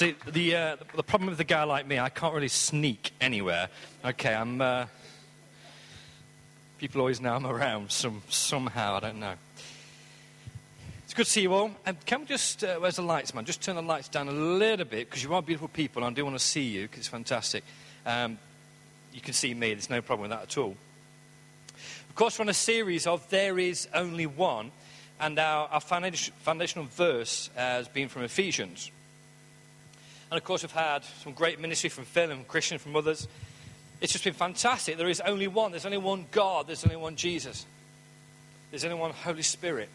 See, the, uh, the problem with a guy like me, I can't really sneak anywhere. Okay, I'm. Uh, people always know I'm around some, somehow, I don't know. It's good to see you all. Can we just, uh, where's the lights, man? Just turn the lights down a little bit because you are beautiful people and I do want to see you because it's fantastic. Um, you can see me, there's no problem with that at all. Of course, we're on a series of There Is Only One, and our, our foundational verse has been from Ephesians. And of course, we've had some great ministry from Phil and Christian from others. It's just been fantastic. There is only one. There's only one God. There's only one Jesus. There's only one Holy Spirit.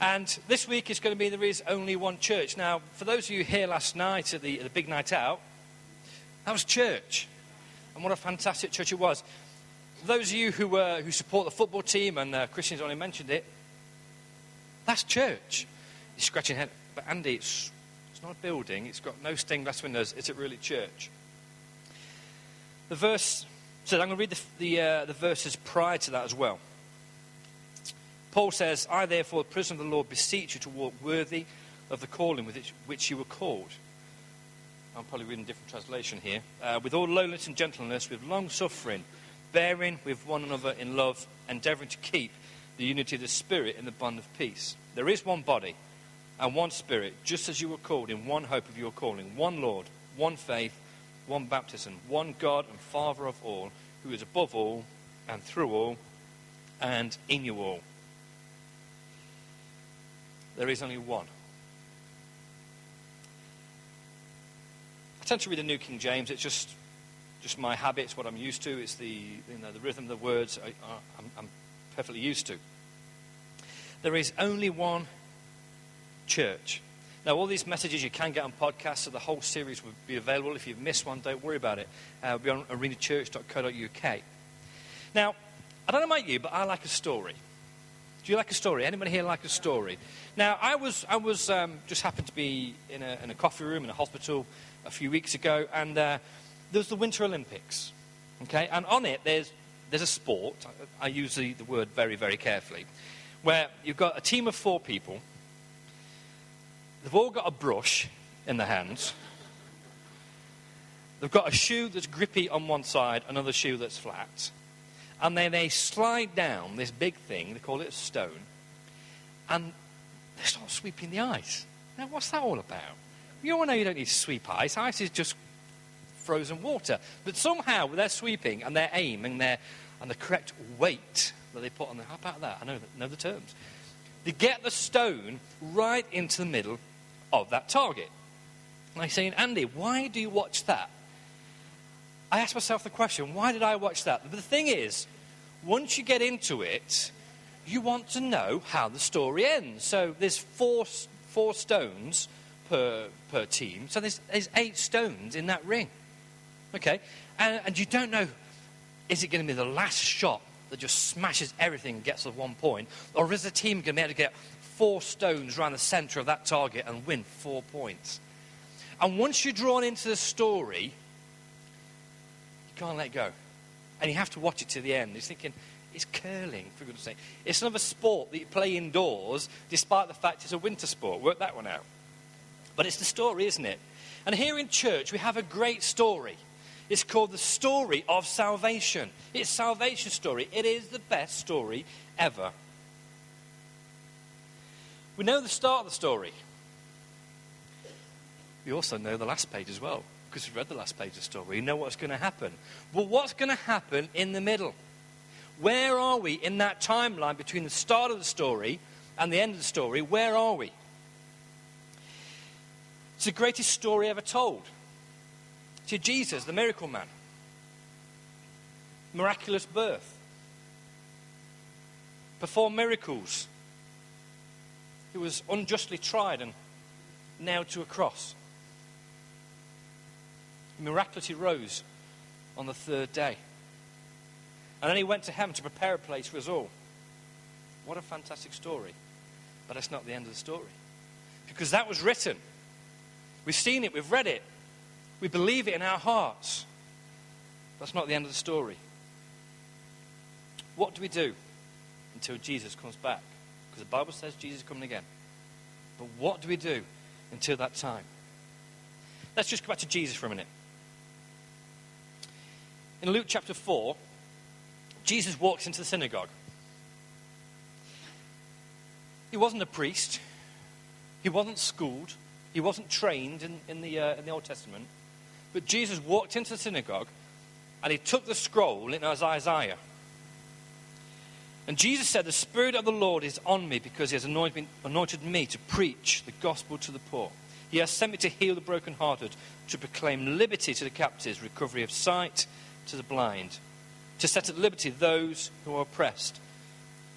And this week is going to be There is only one church. Now, for those of you here last night at the, at the big night out, that was church. And what a fantastic church it was. those of you who, uh, who support the football team, and uh, Christian's only mentioned it, that's church. You're scratching head. But Andi, it's it's not a building, it's got no stained glass windows. Is it really church? The verse says, I'm going to read the, the, uh, the verses prior to that as well. Paul says, I therefore, the prisoner of the Lord, beseech you to walk worthy of the calling with which, you were called. I'm probably reading a different translation here. Uh, with all lowliness and gentleness, with long suffering, bearing with one another in love, endeavoring to keep the unity of the Spirit in the bond of peace. There is one body and one Spirit, just as you were called in one hope of your calling, one Lord, one faith, one baptism, one God and Father of all, who is above all and through all and in you all. There is only one. I tend to read the New King James. It's just, just my habit. It's what I'm used to. It's the, you know, the rhythm of the words I, am perfectly used to. There is only one church. Now, all these messages you can get on podcasts, so the whole series will be available. If you've missed one, don't worry about it. Uh, it'll be on arenachurch.co.uk. Now, I don't know about you, but I like a story. Do you like a story? Anybody here like a story? Now, I was, I was um, just happened to be in a, in a, coffee room in a hospital a few weeks ago, and uh, there was the Winter Olympics. Okay, and on it there's there's a sport. I, I use the, the word very very carefully, where you've got a team of four people They've all got a brush in their hands. They've got a shoe that's grippy on one side, another shoe that's flat. And then they slide down this big thing, they call it a stone, and they start sweeping the ice. Now, what's that all about? You all know you don't need to sweep ice. Ice is just frozen water. But somehow, with their sweeping and their aim and, their, and the correct weight that they put on there, how about that? I know, know the terms. They get the stone right into the middle of that target. And I say, Andi, why do you watch that? I ask myself the question, why did I watch that? But the thing is, once you get into it, you want to know how the story ends. So there's four, four stones per, per team. So there's, there's eight stones in that ring. Okay? And, and you don't know, is it going to be the last shot that just smashes everything and gets us one point? Or is the team going to be able to get four stones around the center of that target and win four points. And once you're drawn into the story, you can't let go. And you have to watch it to the end. You're thinking, it's curling, for goodness sake. It's another sport that you play indoors, despite the fact it's a winter sport. Work that one out. But it's the story, isn't it? And here in church, we have a great story. It's called the story of salvation. It's salvation story. It is the best story ever we know the start of the story. We also know the last page as well, because we've read the last page of the story. We know what's going to happen. But what's going to happen in the middle? Where are we in that timeline between the start of the story and the end of the story? Where are we? It's the greatest story ever told. To Jesus, the miracle man. Miraculous birth. Perform miracles who was unjustly tried and nailed to a cross. He miraculously rose on the third day. And then he went to heaven to prepare a place for us all. What a fantastic story. But that's not the end of the story. Because that was written. We've seen it, we've read it, we believe it in our hearts. That's not the end of the story. What do we do until Jesus comes back? Because the Bible says Jesus is coming again. But what do we do until that time? let's just go back to Jesus for a minute. In Luke chapter 4, Jesus walks into the synagogue. He wasn't a priest, he wasn't schooled, he wasn't trained in, in, the, uh, in the Old Testament. But Jesus walked into the synagogue and he took the scroll, in Isaiah. And Jesus said, The Spirit of the Lord is on me because he has anointed me, to preach the gospel to the poor. He has sent me to heal the brokenhearted, to proclaim liberty to the captives, recovery of sight to the blind, to set at liberty those who are oppressed,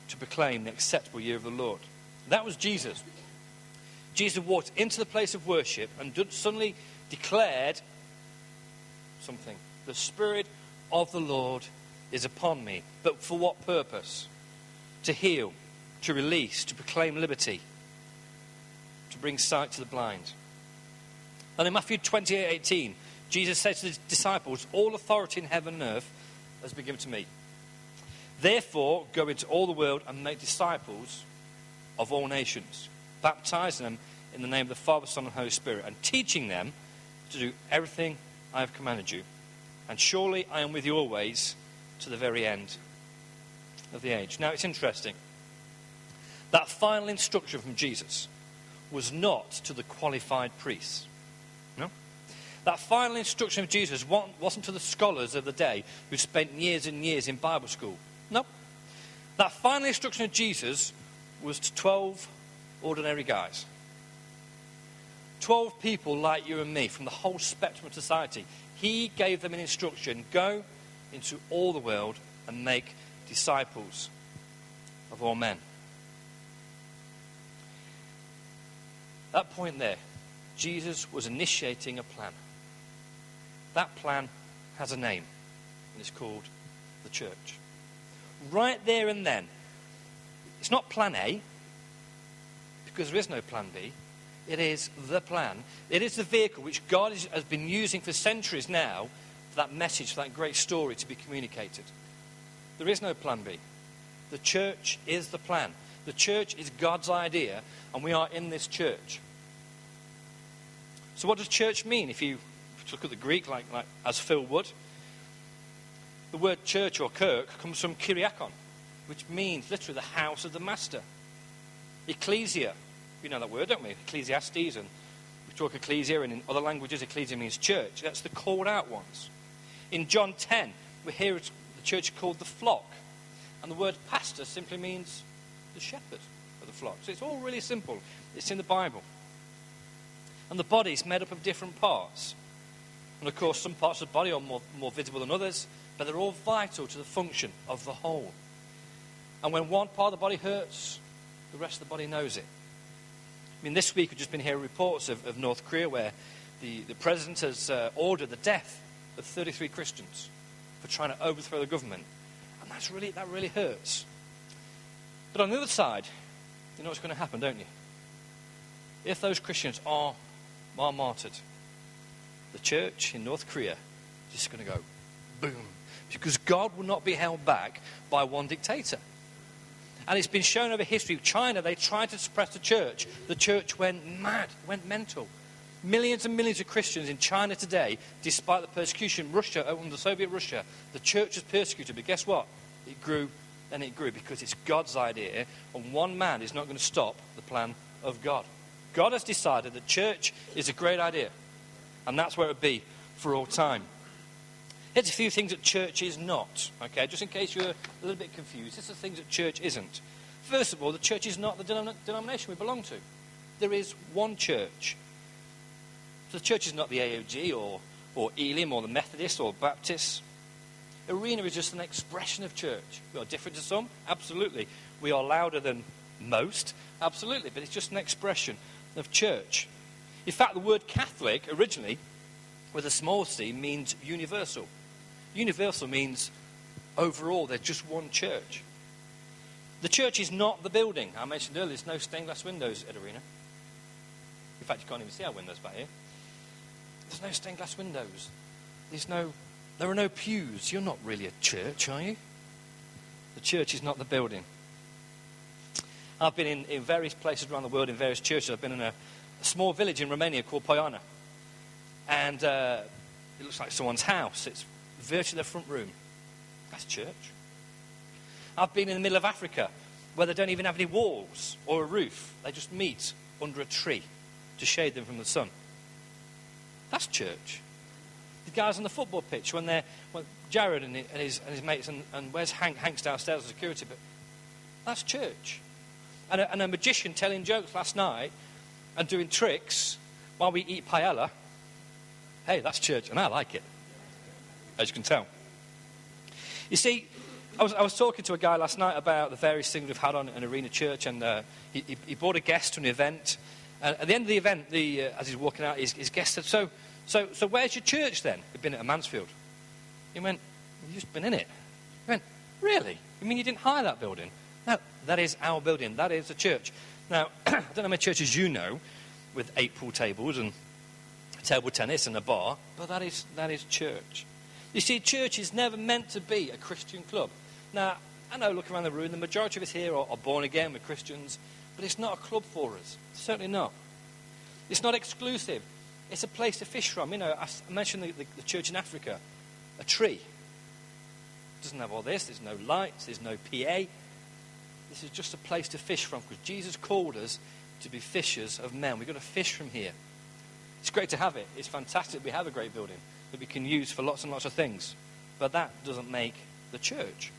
to proclaim the acceptable year of the Lord. That was Jesus. Jesus walked into the place of worship and suddenly declared something. The Spirit of the Lord is upon me. But for what purpose? To heal, to release, to proclaim liberty, to bring sight to the blind. And in Matthew 28 18, Jesus said to his disciples, All authority in heaven and earth has been given to me. Therefore, go into all the world and make disciples of all nations, baptizing them in the name of the Father, Son, and Holy Spirit, and teaching them to do everything I have commanded you. And surely I am with you always to the very end of the age. Now it's interesting. That final instruction from Jesus was not to the qualified priests. No? That final instruction of Jesus wasn't to the scholars of the day who spent years and years in Bible school. No. That final instruction of Jesus was to 12 ordinary guys. 12 people like you and me from the whole spectrum of society. He gave them an instruction go into all the world and make disciples of all men. That point there, Jesus was initiating a plan. That plan has a name, and it's called the church. Right there and then, it's not plan A, because there is no plan B. It is the plan. It is the vehicle which God has been using for centuries now for that message, for that great story to be communicated. There is no plan B. The church is the plan. The church is God's idea, and we are in this church. So, what does church mean? If you look at the Greek, like, like as Phil would, the word church or kirk comes from kyriakon, which means literally the house of the master. Ecclesia, we know that word, don't we? Ecclesiastes, and we talk ecclesia, and in other languages, ecclesia means church. That's the called out ones. In John 10, we hear the church called the flock, and the word pastor simply means the shepherd of the flock. So it's all really simple. It's in the Bible. And the body is made up of different parts. And of course, some parts of the body are more, more visible than others, but they're all vital to the function of the whole. And when one part of the body hurts, the rest of the body knows it. I mean, this week we've just been hearing reports of, of North Korea where the, the president has uh, ordered the death of 33 Christians for trying to overthrow the government. And that's really, that really hurts. But on the other side, you know what's going to happen, don't you? If those Christians are, are martyred, the church in North Korea is just going to go boom. Because God will not be held back by one dictator. And it's been shown over history. China, they tried to suppress the church. The church went mad, went mental. Millions and millions of Christians in China today, despite the persecution, Russia, uh, under Soviet Russia, the church was persecuted. But guess what? It grew and it grew because it's God's idea, and one man is not going to stop the plan of God. God has decided that church is a great idea, and that's where it will be for all time. Here's a few things that church is not, okay, just in case you're a little bit confused. Here's the things that church isn't. First of all, the church is not the denomination we belong to. There is one church. The church is not the AOG or, or Elim or the Methodist or Baptist. Arena is just an expression of church. We are different to some, absolutely. We are louder than most, absolutely, but it's just an expression of church. In fact, the word Catholic originally, with a small c, means universal. Universal means overall, they're just one church. The church is not the building. I mentioned earlier, there's no stained glass windows at Arena. In fact, you can't even see our windows back here. There's no stained glass windows. There's no, there are no pews. You're not really a church, are you? The church is not the building. I've been in, in various places around the world, in various churches. I've been in a, a small village in Romania called Poiana. and uh, it looks like someone's house. It's virtually their front room. That's church. I've been in the middle of Africa where they don't even have any walls or a roof. They just meet under a tree to shade them from the sun. That's church. The guys on the football pitch, when they're, when Jared and his, and his mates, and, and where's Hank? Hank's downstairs security, but that's church. And a, and a magician telling jokes last night and doing tricks while we eat paella. Hey, that's church, and I like it, as you can tell. You see, I was, I was talking to a guy last night about the various things we've had on an arena church, and uh, he, he, brought a guest to an event. And at the end of the event, the, uh, as he's walking out, his, his guest said, so, so, so where's your church then? He'd been at a Mansfield. He went, You've just been in it. He went, Really? You mean you didn't hire that building? No, that is our building. That is a church. Now, I don't know how many churches you know with eight pool tables and table tennis and a bar, but that is, that is church. You see, church is never meant to be a Christian club. Now, I know, look around the room, the majority of us here are, are born again, we're Christians, but it's not a club for us. Certainly not. It's not exclusive. It's a place to fish from. You know, I mentioned the, the, the church in Africa, a tree. It doesn't have all this, there's no lights, there's no PA. This is just a place to fish from because Jesus called us to be fishers of men. We've got to fish from here. It's great to have it. It's fantastic we have a great building that we can use for lots and lots of things. But that doesn't make the church.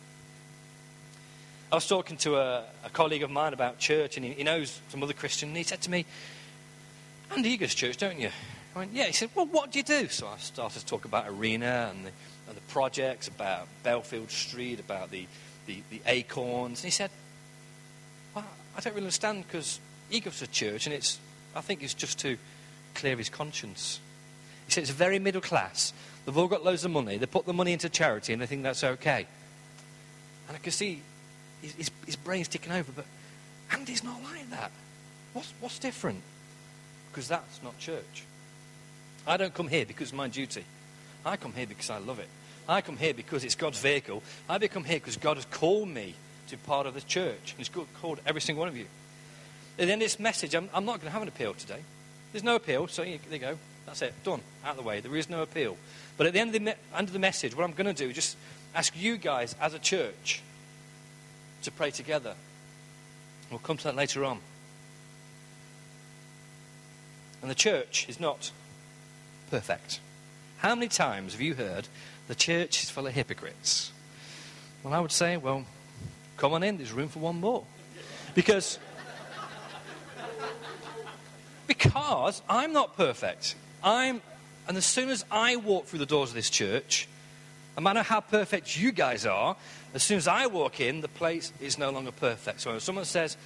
I was talking to a, a colleague of mine about church, and he, he, knows some other Christian, and he said to me, Andi, you go to church, don't you? I went, yeah. He said, well, what do you do? So I started to talk about Arena and the, and the projects, about Belfield Street, about the, the, the acorns. And he said, well, I don't really understand because he goes to church, and it's, I think it's just to clear his conscience. He said, it's very middle class. They've all got loads of money. They put the money into charity, and they think that's okay. And I could see his, his brain's ticking over. But Andi's not like that. What's, what's different? Because that's not church. I don't come here because it's my duty. I come here because I love it. I come here because it's God's vehicle. I come here because God has called me to be part of the church. And He's called every single one of you. And in this message, I'm, I'm not going to have an appeal today. There's no appeal, so there you go. That's it. Done. Out of the way. There is no appeal. But at the end of the, end of the message, what I'm going to do is just ask you guys as a church to pray together. We'll come to that later on. And the church is not perfect. How many times have you heard the church is full of hypocrites? Well, I would say, well, come on in, there's room for one more. Because because I'm not perfect. I'm and as soon as I walk through the doors of this church, no matter how perfect you guys are, as soon as I walk in, the place is no longer perfect. So when someone says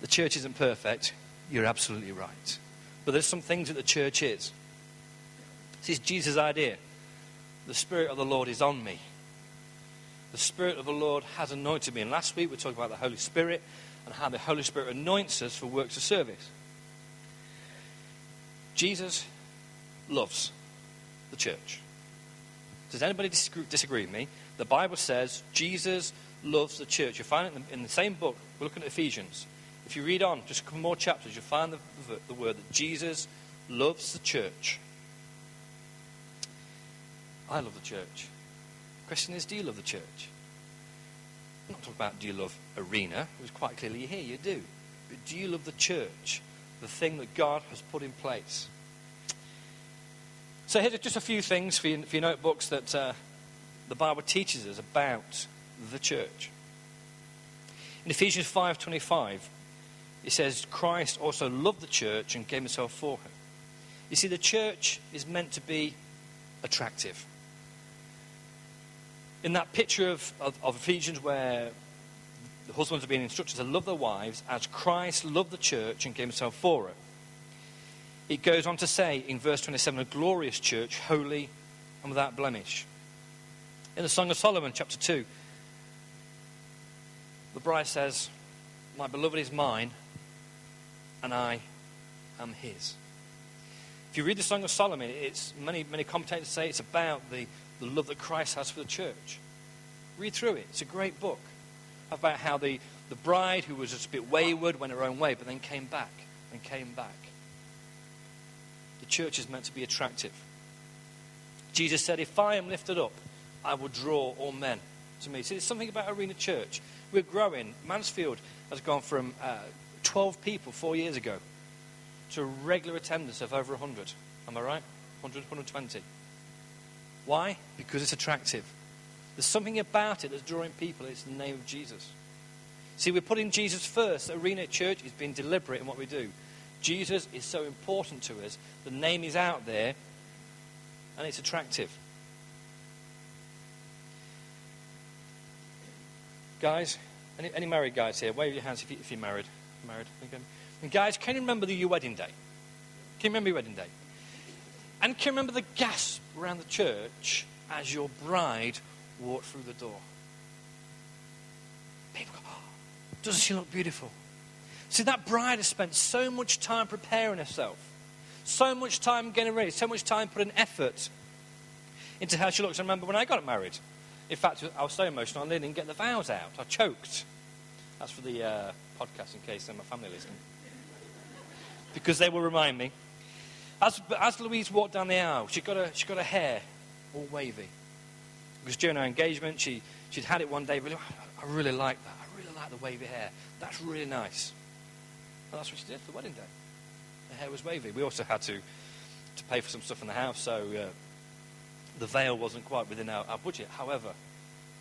the church isn't perfect, you're absolutely right. But there's some things that the church is. This is Jesus' idea. The Spirit of the Lord is on me. The Spirit of the Lord has anointed me. And last week we talked about the Holy Spirit and how the Holy Spirit anoints us for works of service. Jesus loves the church. Does anybody disagree, with me? The Bible says Jesus loves the church. You'll find it in the, in the same book. We're looking at Ephesians. If you read on, just a couple more chapters, you'll find the, the, the word that Jesus loves the church. I love the church. The question is, do you love the church? I'm not talking about do you love arena. It was quite clearly here you do. But do you love the church? The thing that God has put in place. So here's just a few things for your, for your notebooks that uh, the Bible teaches us about the church. In Ephesians 5:25, it says Christ also loved the church and gave himself for her. You see, the church is meant to be attractive. In that picture of, of, of Ephesians where the husbands are being instructed to love their wives as Christ loved the church and gave himself for it. It goes on to say in verse 27 a glorious church, holy and without blemish. In the Song of Solomon, chapter 2, the bride says, My beloved is mine, and I am his. If you read the Song of Solomon, it's many, many commentators say it's about the, the love that Christ has for the church. Read through it. It's a great book about how the, the bride, who was just a bit wayward, went her own way, but then came back and came back. The church is meant to be attractive. Jesus said, If I am lifted up, I will draw all men to me. See, there's something about Arena Church. We're growing. Mansfield has gone from uh, 12 people four years ago to a regular attendance of over 100. Am I right? 100, 120. Why? Because it's attractive. There's something about it that's drawing people. It's the name of Jesus. See, we're putting Jesus first. Arena Church is being deliberate in what we do. Jesus is so important to us. The name is out there, and it's attractive. Guys, any, any married guys here? Wave your hands if, you, if you're married. Married. And guys, can you remember the, your wedding day? Can you remember your wedding day? And can you remember the gasp around the church as your bride walked through the door? People go, oh, doesn't she look beautiful? See, that bride has spent so much time preparing herself, so much time getting ready, so much time putting effort into how she looks. I remember when I got married, in fact, I was so emotional, I didn't get the vows out. I choked. That's for the uh, podcast in case my family listening. Because they will remind me. As, as Louise walked down the aisle, she got, a, she got her hair all wavy. Because during our engagement, she, she'd had it one day. Really, I really like that. I really like the wavy hair. That's really nice. And that's what she did for the wedding day. Her hair was wavy. We also had to, to pay for some stuff in the house, so uh, the veil wasn't quite within our, our budget. However,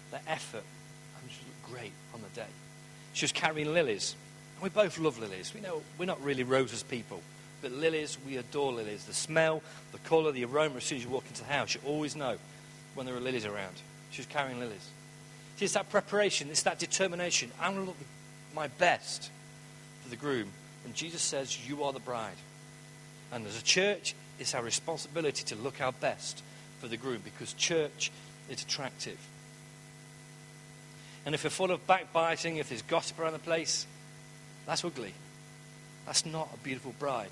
the effort, and she looked great on the day. She was carrying lilies. We both love lilies. We know we're not really roses people, but lilies, we adore lilies. The smell, the colour, the aroma, as soon as you walk into the house, you always know when there are lilies around. She was carrying lilies. See, it's that preparation, it's that determination. I'm going to look my best for the groom. And Jesus says, You are the bride. And as a church, it's our responsibility to look our best for the groom because church is attractive. And if we're full of backbiting, if there's gossip around the place, that's ugly. That's not a beautiful bride.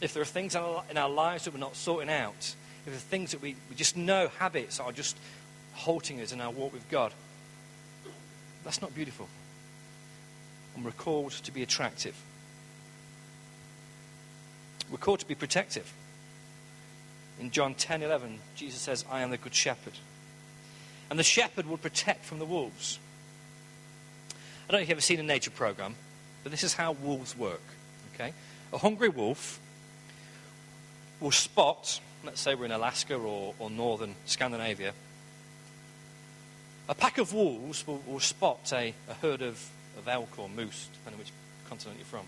If there are things in our lives that we're not sorting out, if there are things that we, we just know habits are just halting us in our walk with God, that's not beautiful. And we're called to be attractive. We're called to be protective. In John 10 11, Jesus says, I am the good shepherd. And the shepherd will protect from the wolves. I don't know if you've ever seen a nature program, but this is how wolves work. Okay? A hungry wolf will spot, let's say we're in Alaska or, or northern Scandinavia, a pack of wolves will, will spot a, a herd of, of elk or moose, depending on which continent you're from.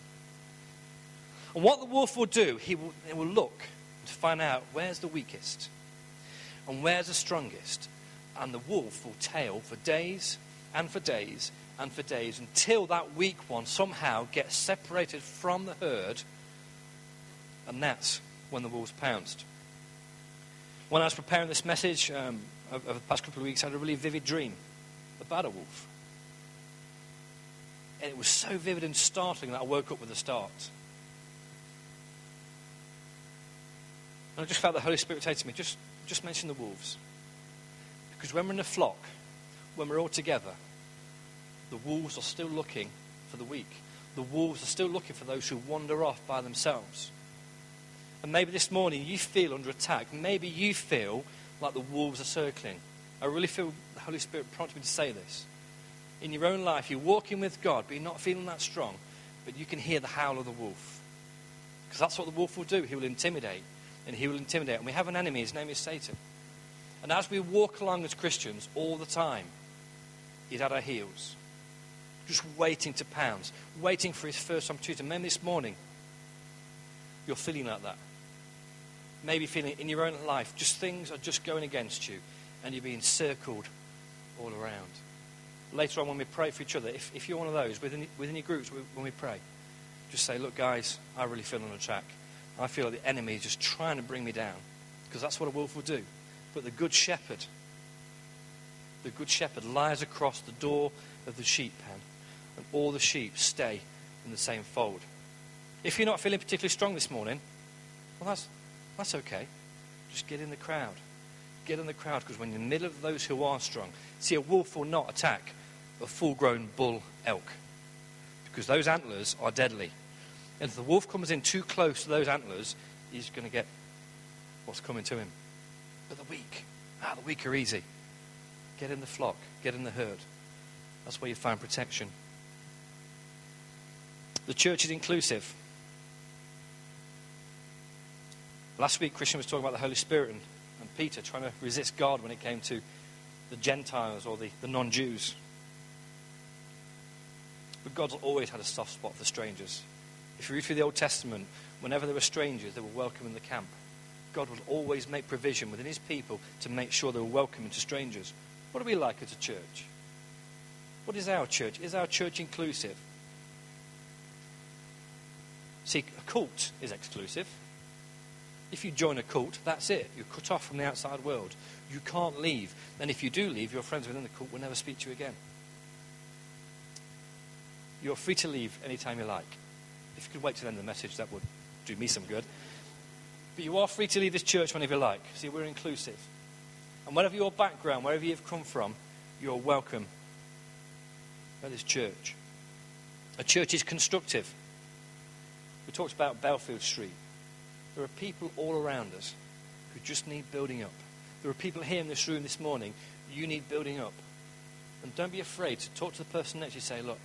And what the wolf will do, he will, he will look to find out where's the weakest and where's the strongest. And the wolf will tail for days and for days and for days until that weak one somehow gets separated from the herd. And that's when the wolves pounced. When I was preparing this message um, over the past couple of weeks, I had a really vivid dream about a wolf. And it was so vivid and startling that I woke up with a start. And I just felt the Holy Spirit say to me, just, just mention the wolves. Because when we're in a flock, when we're all together, the wolves are still looking for the weak. The wolves are still looking for those who wander off by themselves. And maybe this morning you feel under attack. Maybe you feel like the wolves are circling. I really feel the Holy Spirit prompted me to say this. In your own life, you're walking with God, but you're not feeling that strong, but you can hear the howl of the wolf. Because that's what the wolf will do. He will intimidate and he will intimidate. And we have an enemy, his name is Satan. And as we walk along as Christians all the time, he's at our heels, just waiting to pounce, waiting for his first opportunity. And Maybe this morning, you're feeling like that. Maybe feeling in your own life, just things are just going against you, and you're being circled all around. Later on, when we pray for each other, if, if you're one of those within, within your groups, when we pray, just say, Look, guys, I really feel on attack. I feel like the enemy is just trying to bring me down because that's what a wolf will do. But the good shepherd, the good shepherd lies across the door of the sheep pen and all the sheep stay in the same fold. If you're not feeling particularly strong this morning, well, that's, that's okay. Just get in the crowd. Get in the crowd because when you're in the middle of those who are strong, see, a wolf will not attack a full grown bull elk because those antlers are deadly. And if the wolf comes in too close to those antlers, he's going to get what's coming to him. But the weak, ah, the weak are easy. Get in the flock, get in the herd. That's where you find protection. The church is inclusive. Last week, Christian was talking about the Holy Spirit and, and Peter trying to resist God when it came to the Gentiles or the, the non Jews. But God's always had a soft spot for strangers. If you read through the Old Testament, whenever there were strangers, they were welcome in the camp. God would always make provision within his people to make sure they were welcoming to strangers. What are we like as a church? What is our church? Is our church inclusive? See, a cult is exclusive. If you join a cult, that's it. You're cut off from the outside world. You can't leave. And if you do leave, your friends within the cult will never speak to you again. You're free to leave anytime you like. If you could wait to the end of the message, that would do me some good. But you are free to leave this church whenever you like. See, we're inclusive. And whatever your background, wherever you've come from, you're welcome at this church. A church is constructive. We talked about Belfield Street. There are people all around us who just need building up. There are people here in this room this morning, you need building up. And don't be afraid to talk to the person next to you say, Look,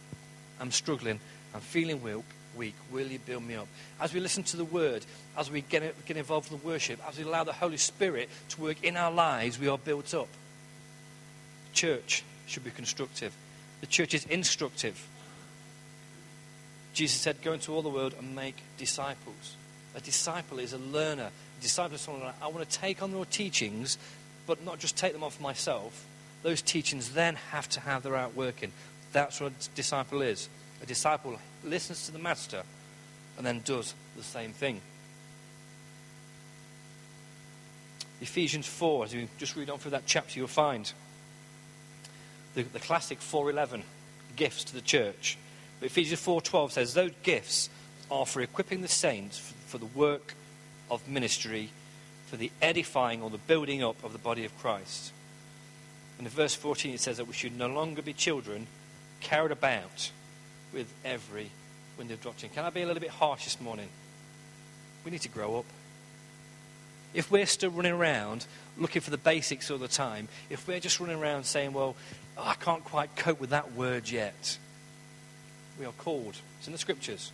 I'm struggling, I'm feeling weak, week, will you build me up? As we listen to the word, as we get, get involved in the worship, as we allow the Holy Spirit to work in our lives, we are built up. Church should be constructive. The church is instructive. Jesus said, Go into all the world and make disciples. A disciple is a learner. A disciple is someone I want to take on your teachings, but not just take them off myself. Those teachings then have to have their outworking. That's what a disciple is. A disciple listens to the master and then does the same thing. Ephesians 4, as you just read on through that chapter, you'll find the, the classic 411 gifts to the church. But Ephesians 4.12 says, those gifts are for equipping the saints for, for the work of ministry, for the edifying or the building up of the body of Christ. And in verse 14 it says that we should no longer be children carried about with every wind of doctrine. Can I be a little bit harsh this morning? We need to grow up. If we're still running around looking for the basics all the time, if we're just running around saying, well, oh, I can't quite cope with that word yet, we are called, it's in the scriptures,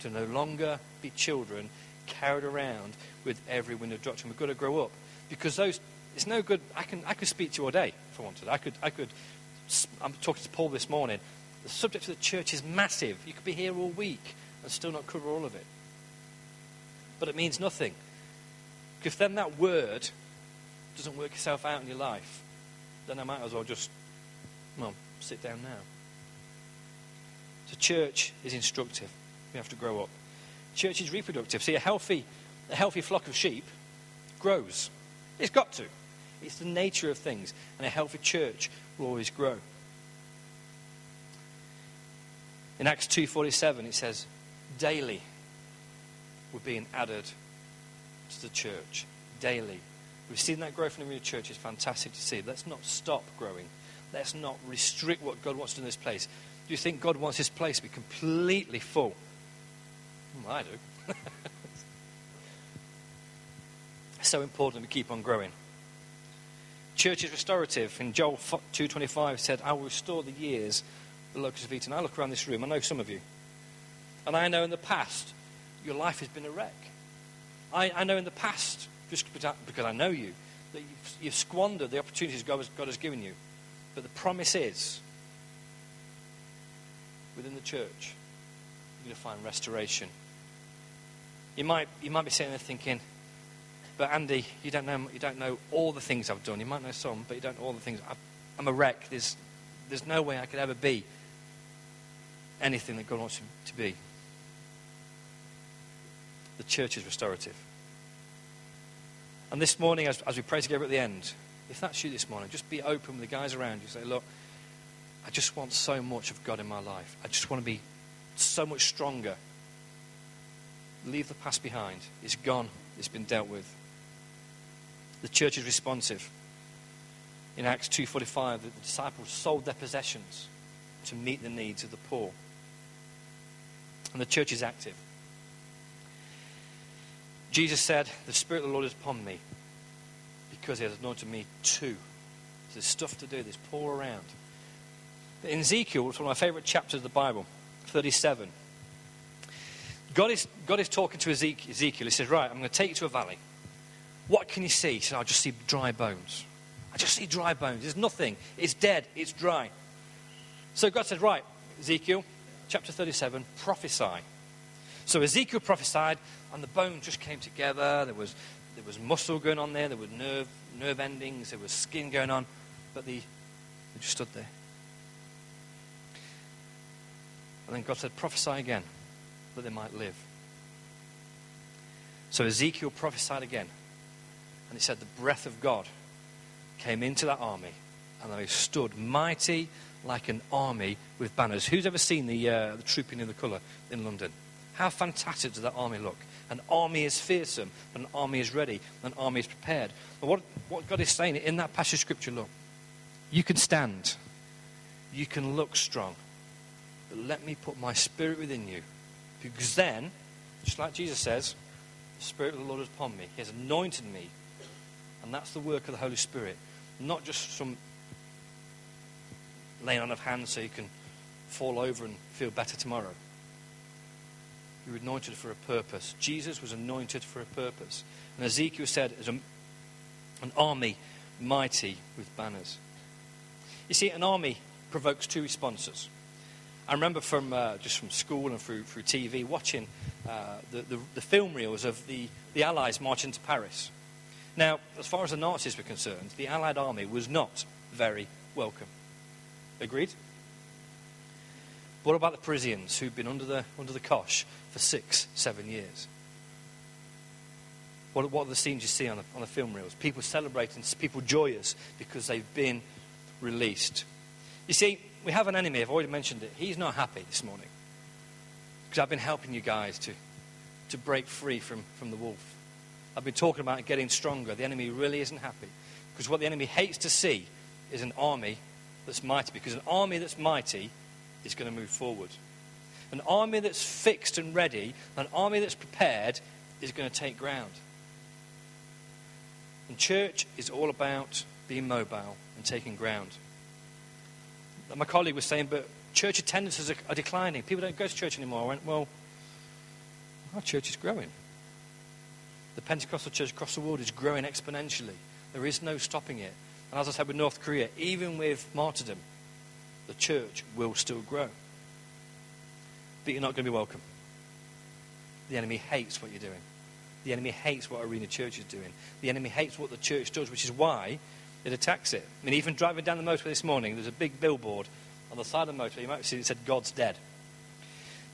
to no longer be children carried around with every wind of doctrine. We've got to grow up because those, it's no good. I, can, I could speak to you all day if I wanted. I could, I could, I'm talking to Paul this morning. The subject of the church is massive. You could be here all week and still not cover all of it. But it means nothing. Because then that word doesn't work itself out in your life, then I might as well just, well, sit down now. The church is instructive. We have to grow up. Church is reproductive. See, a healthy, a healthy flock of sheep grows. It's got to. It's the nature of things. And a healthy church will always grow. In Acts 2.47 it says, daily we're being added to the church. Daily. We've seen that growth in the church. It's fantastic to see. Let's not stop growing. Let's not restrict what God wants to in this place. Do you think God wants this place to be completely full? Well, I do. it's so important we keep on growing. Church is restorative. In Joel 2.25 said, I will restore the years the locusts of eaten. I look around this room, I know some of you. And I know in the past, your life has been a wreck. I, I know in the past, just because I know you, that you've, you've squandered the opportunities God has, God has given you. But the promise is, within the church, you're going to find restoration. You might, you might be sitting there thinking, but Andi, you don't, know, you don't know all the things I've done. You might know some, but you don't know all the things. i I'm a wreck. There's, there's no way I could ever be anything that God wants him to be. The church is restorative. And this morning, as, as we pray together at the end, if that's you this morning, just be open with the guys around you. Say, look, I just want so much of God in my life. I just want to be so much stronger. Leave the past behind. It's gone. It's been dealt with. The church is responsive. In Acts 2:45, the disciples sold their possessions to meet the needs of the poor. And the church is active. Jesus said, The Spirit of the Lord is upon me because he has anointed me too. There's stuff to do, there's pour around. But in Ezekiel, it's one of my favorite chapters of the Bible, 37. God is, God is talking to Ezekiel. He says, Right, I'm going to take you to a valley. What can you see? He said, I just see dry bones. I just see dry bones. There's nothing. It's dead. It's dry. So God said, Right, Ezekiel, chapter 37, prophesy. So Ezekiel prophesied, and the bones just came together. There was, there was muscle going on there, there were nerve, nerve endings, there was skin going on, but the, they just stood there. And then God said, Prophesy again, that they might live. So Ezekiel prophesied again, and he said, The breath of God came into that army, and they stood mighty like an army with banners. Who's ever seen the, uh, the trooping in the colour in London? How fantastic does that army look? An army is fearsome, an army is ready, an army is prepared. What, what God is saying in that passage of scripture, look, you can stand, you can look strong, but let me put my spirit within you. Because then, just like Jesus says, the Spirit of the Lord is upon me. He has anointed me. And that's the work of the Holy Spirit. Not just some laying on of hands so you can fall over and feel better tomorrow. You were anointed for a purpose. Jesus was anointed for a purpose. And Ezekiel said, as an army mighty with banners. You see, an army provokes two responses. I remember from uh, just from school and through, through TV watching uh, the, the, the, film reels of the, the Allies marching to Paris. Now, as far as the Nazis were concerned, the Allied army was not very welcome. Agreed? What about the Parisians who've been under the, under the cosh for six, seven years? What, what are the scenes you see on the, on the film reels? People celebrating, people joyous because they've been released. You see, we have an enemy, I've already mentioned it. He's not happy this morning because I've been helping you guys to, to break free from, from the wolf. I've been talking about getting stronger. The enemy really isn't happy because what the enemy hates to see is an army that's mighty because an army that's mighty is going to move forward. An army that's fixed and ready, an army that's prepared, is going to take ground. And church is all about being mobile and taking ground. My colleague was saying, but church attendances are, declining. People don't go to church anymore. I went, well, our church is growing. The Pentecostal church across the world is growing exponentially. There is no stopping it. And as I said with North Korea, even with martyrdom, the church will still grow. But you're not going to be welcome. The enemy hates what you're doing. The enemy hates what Arena Church is doing. The enemy hates what the church does, which is why it attacks it. I mean, even driving down the motorway this morning, there's a big billboard on the side of the motorway. You might seen it said, God's dead.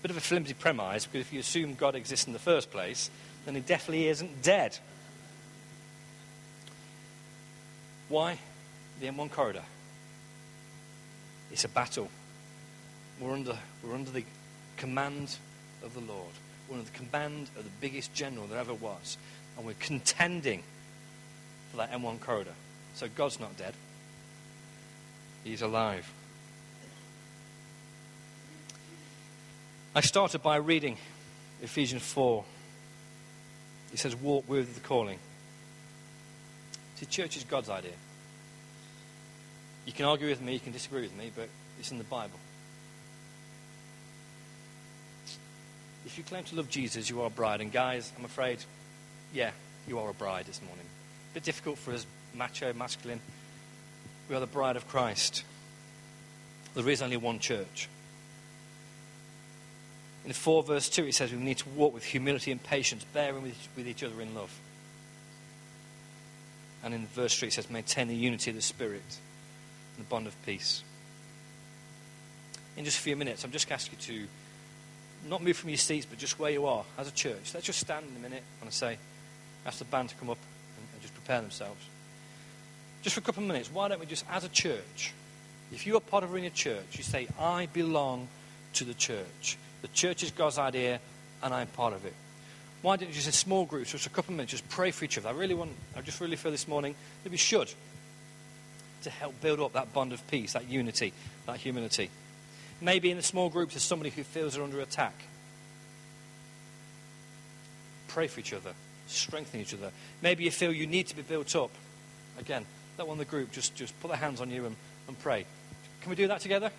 Bit of a flimsy premise, because if you assume God exists in the first place, then he definitely isn't dead. Why? The M1 corridor. It's a battle. We're under, we're under the command of the Lord. We're under the command of the biggest general there ever was. And we're contending for that M1 corridor. So God's not dead, He's alive. I started by reading Ephesians 4. He says, Walk with the calling. See, church is God's idea. You can argue with me, you can disagree with me, but it's in the Bible. If you claim to love Jesus, you are a bride. And guys, I'm afraid, yeah, you are a bride this morning. A bit difficult for us, macho, masculine. We are the bride of Christ. There is only one church. In 4 verse 2, it says we need to walk with humility and patience, bearing with, with each other in love. And in verse 3, it says maintain the unity of the Spirit and the bond of peace. In just a few minutes, I'm just asking you to not move from your seats, but just where you are as a church. Let's just stand in a minute and say, ask the band to come up and, and just prepare themselves. Just for a couple of minutes, why don't we just, as a church, if you are part of a church, you say, I belong to the church. The church is God's idea, and I'm part of it. Why don't you just in small groups, just a couple of minutes, just pray for each other? I really want, I just really feel this morning that we should to help build up that bond of peace, that unity, that humility. Maybe in the small groups there's somebody who feels they're under attack. Pray for each other, strengthen each other. Maybe you feel you need to be built up. again, that one in the group, just, just put their hands on you and, and pray. Can we do that together?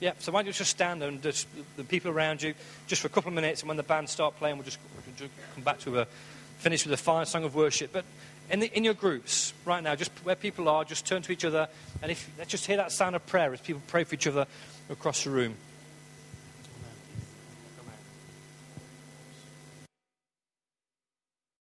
Yeah, so why don't you just stand and just, the people around you just for a couple of minutes, and when the band start playing, we'll just, come back to a finish with a final song of worship. But in, the, in your groups right now, just where people are, just turn to each other, and if let's just hear that sound of prayer as people pray for each other across the room.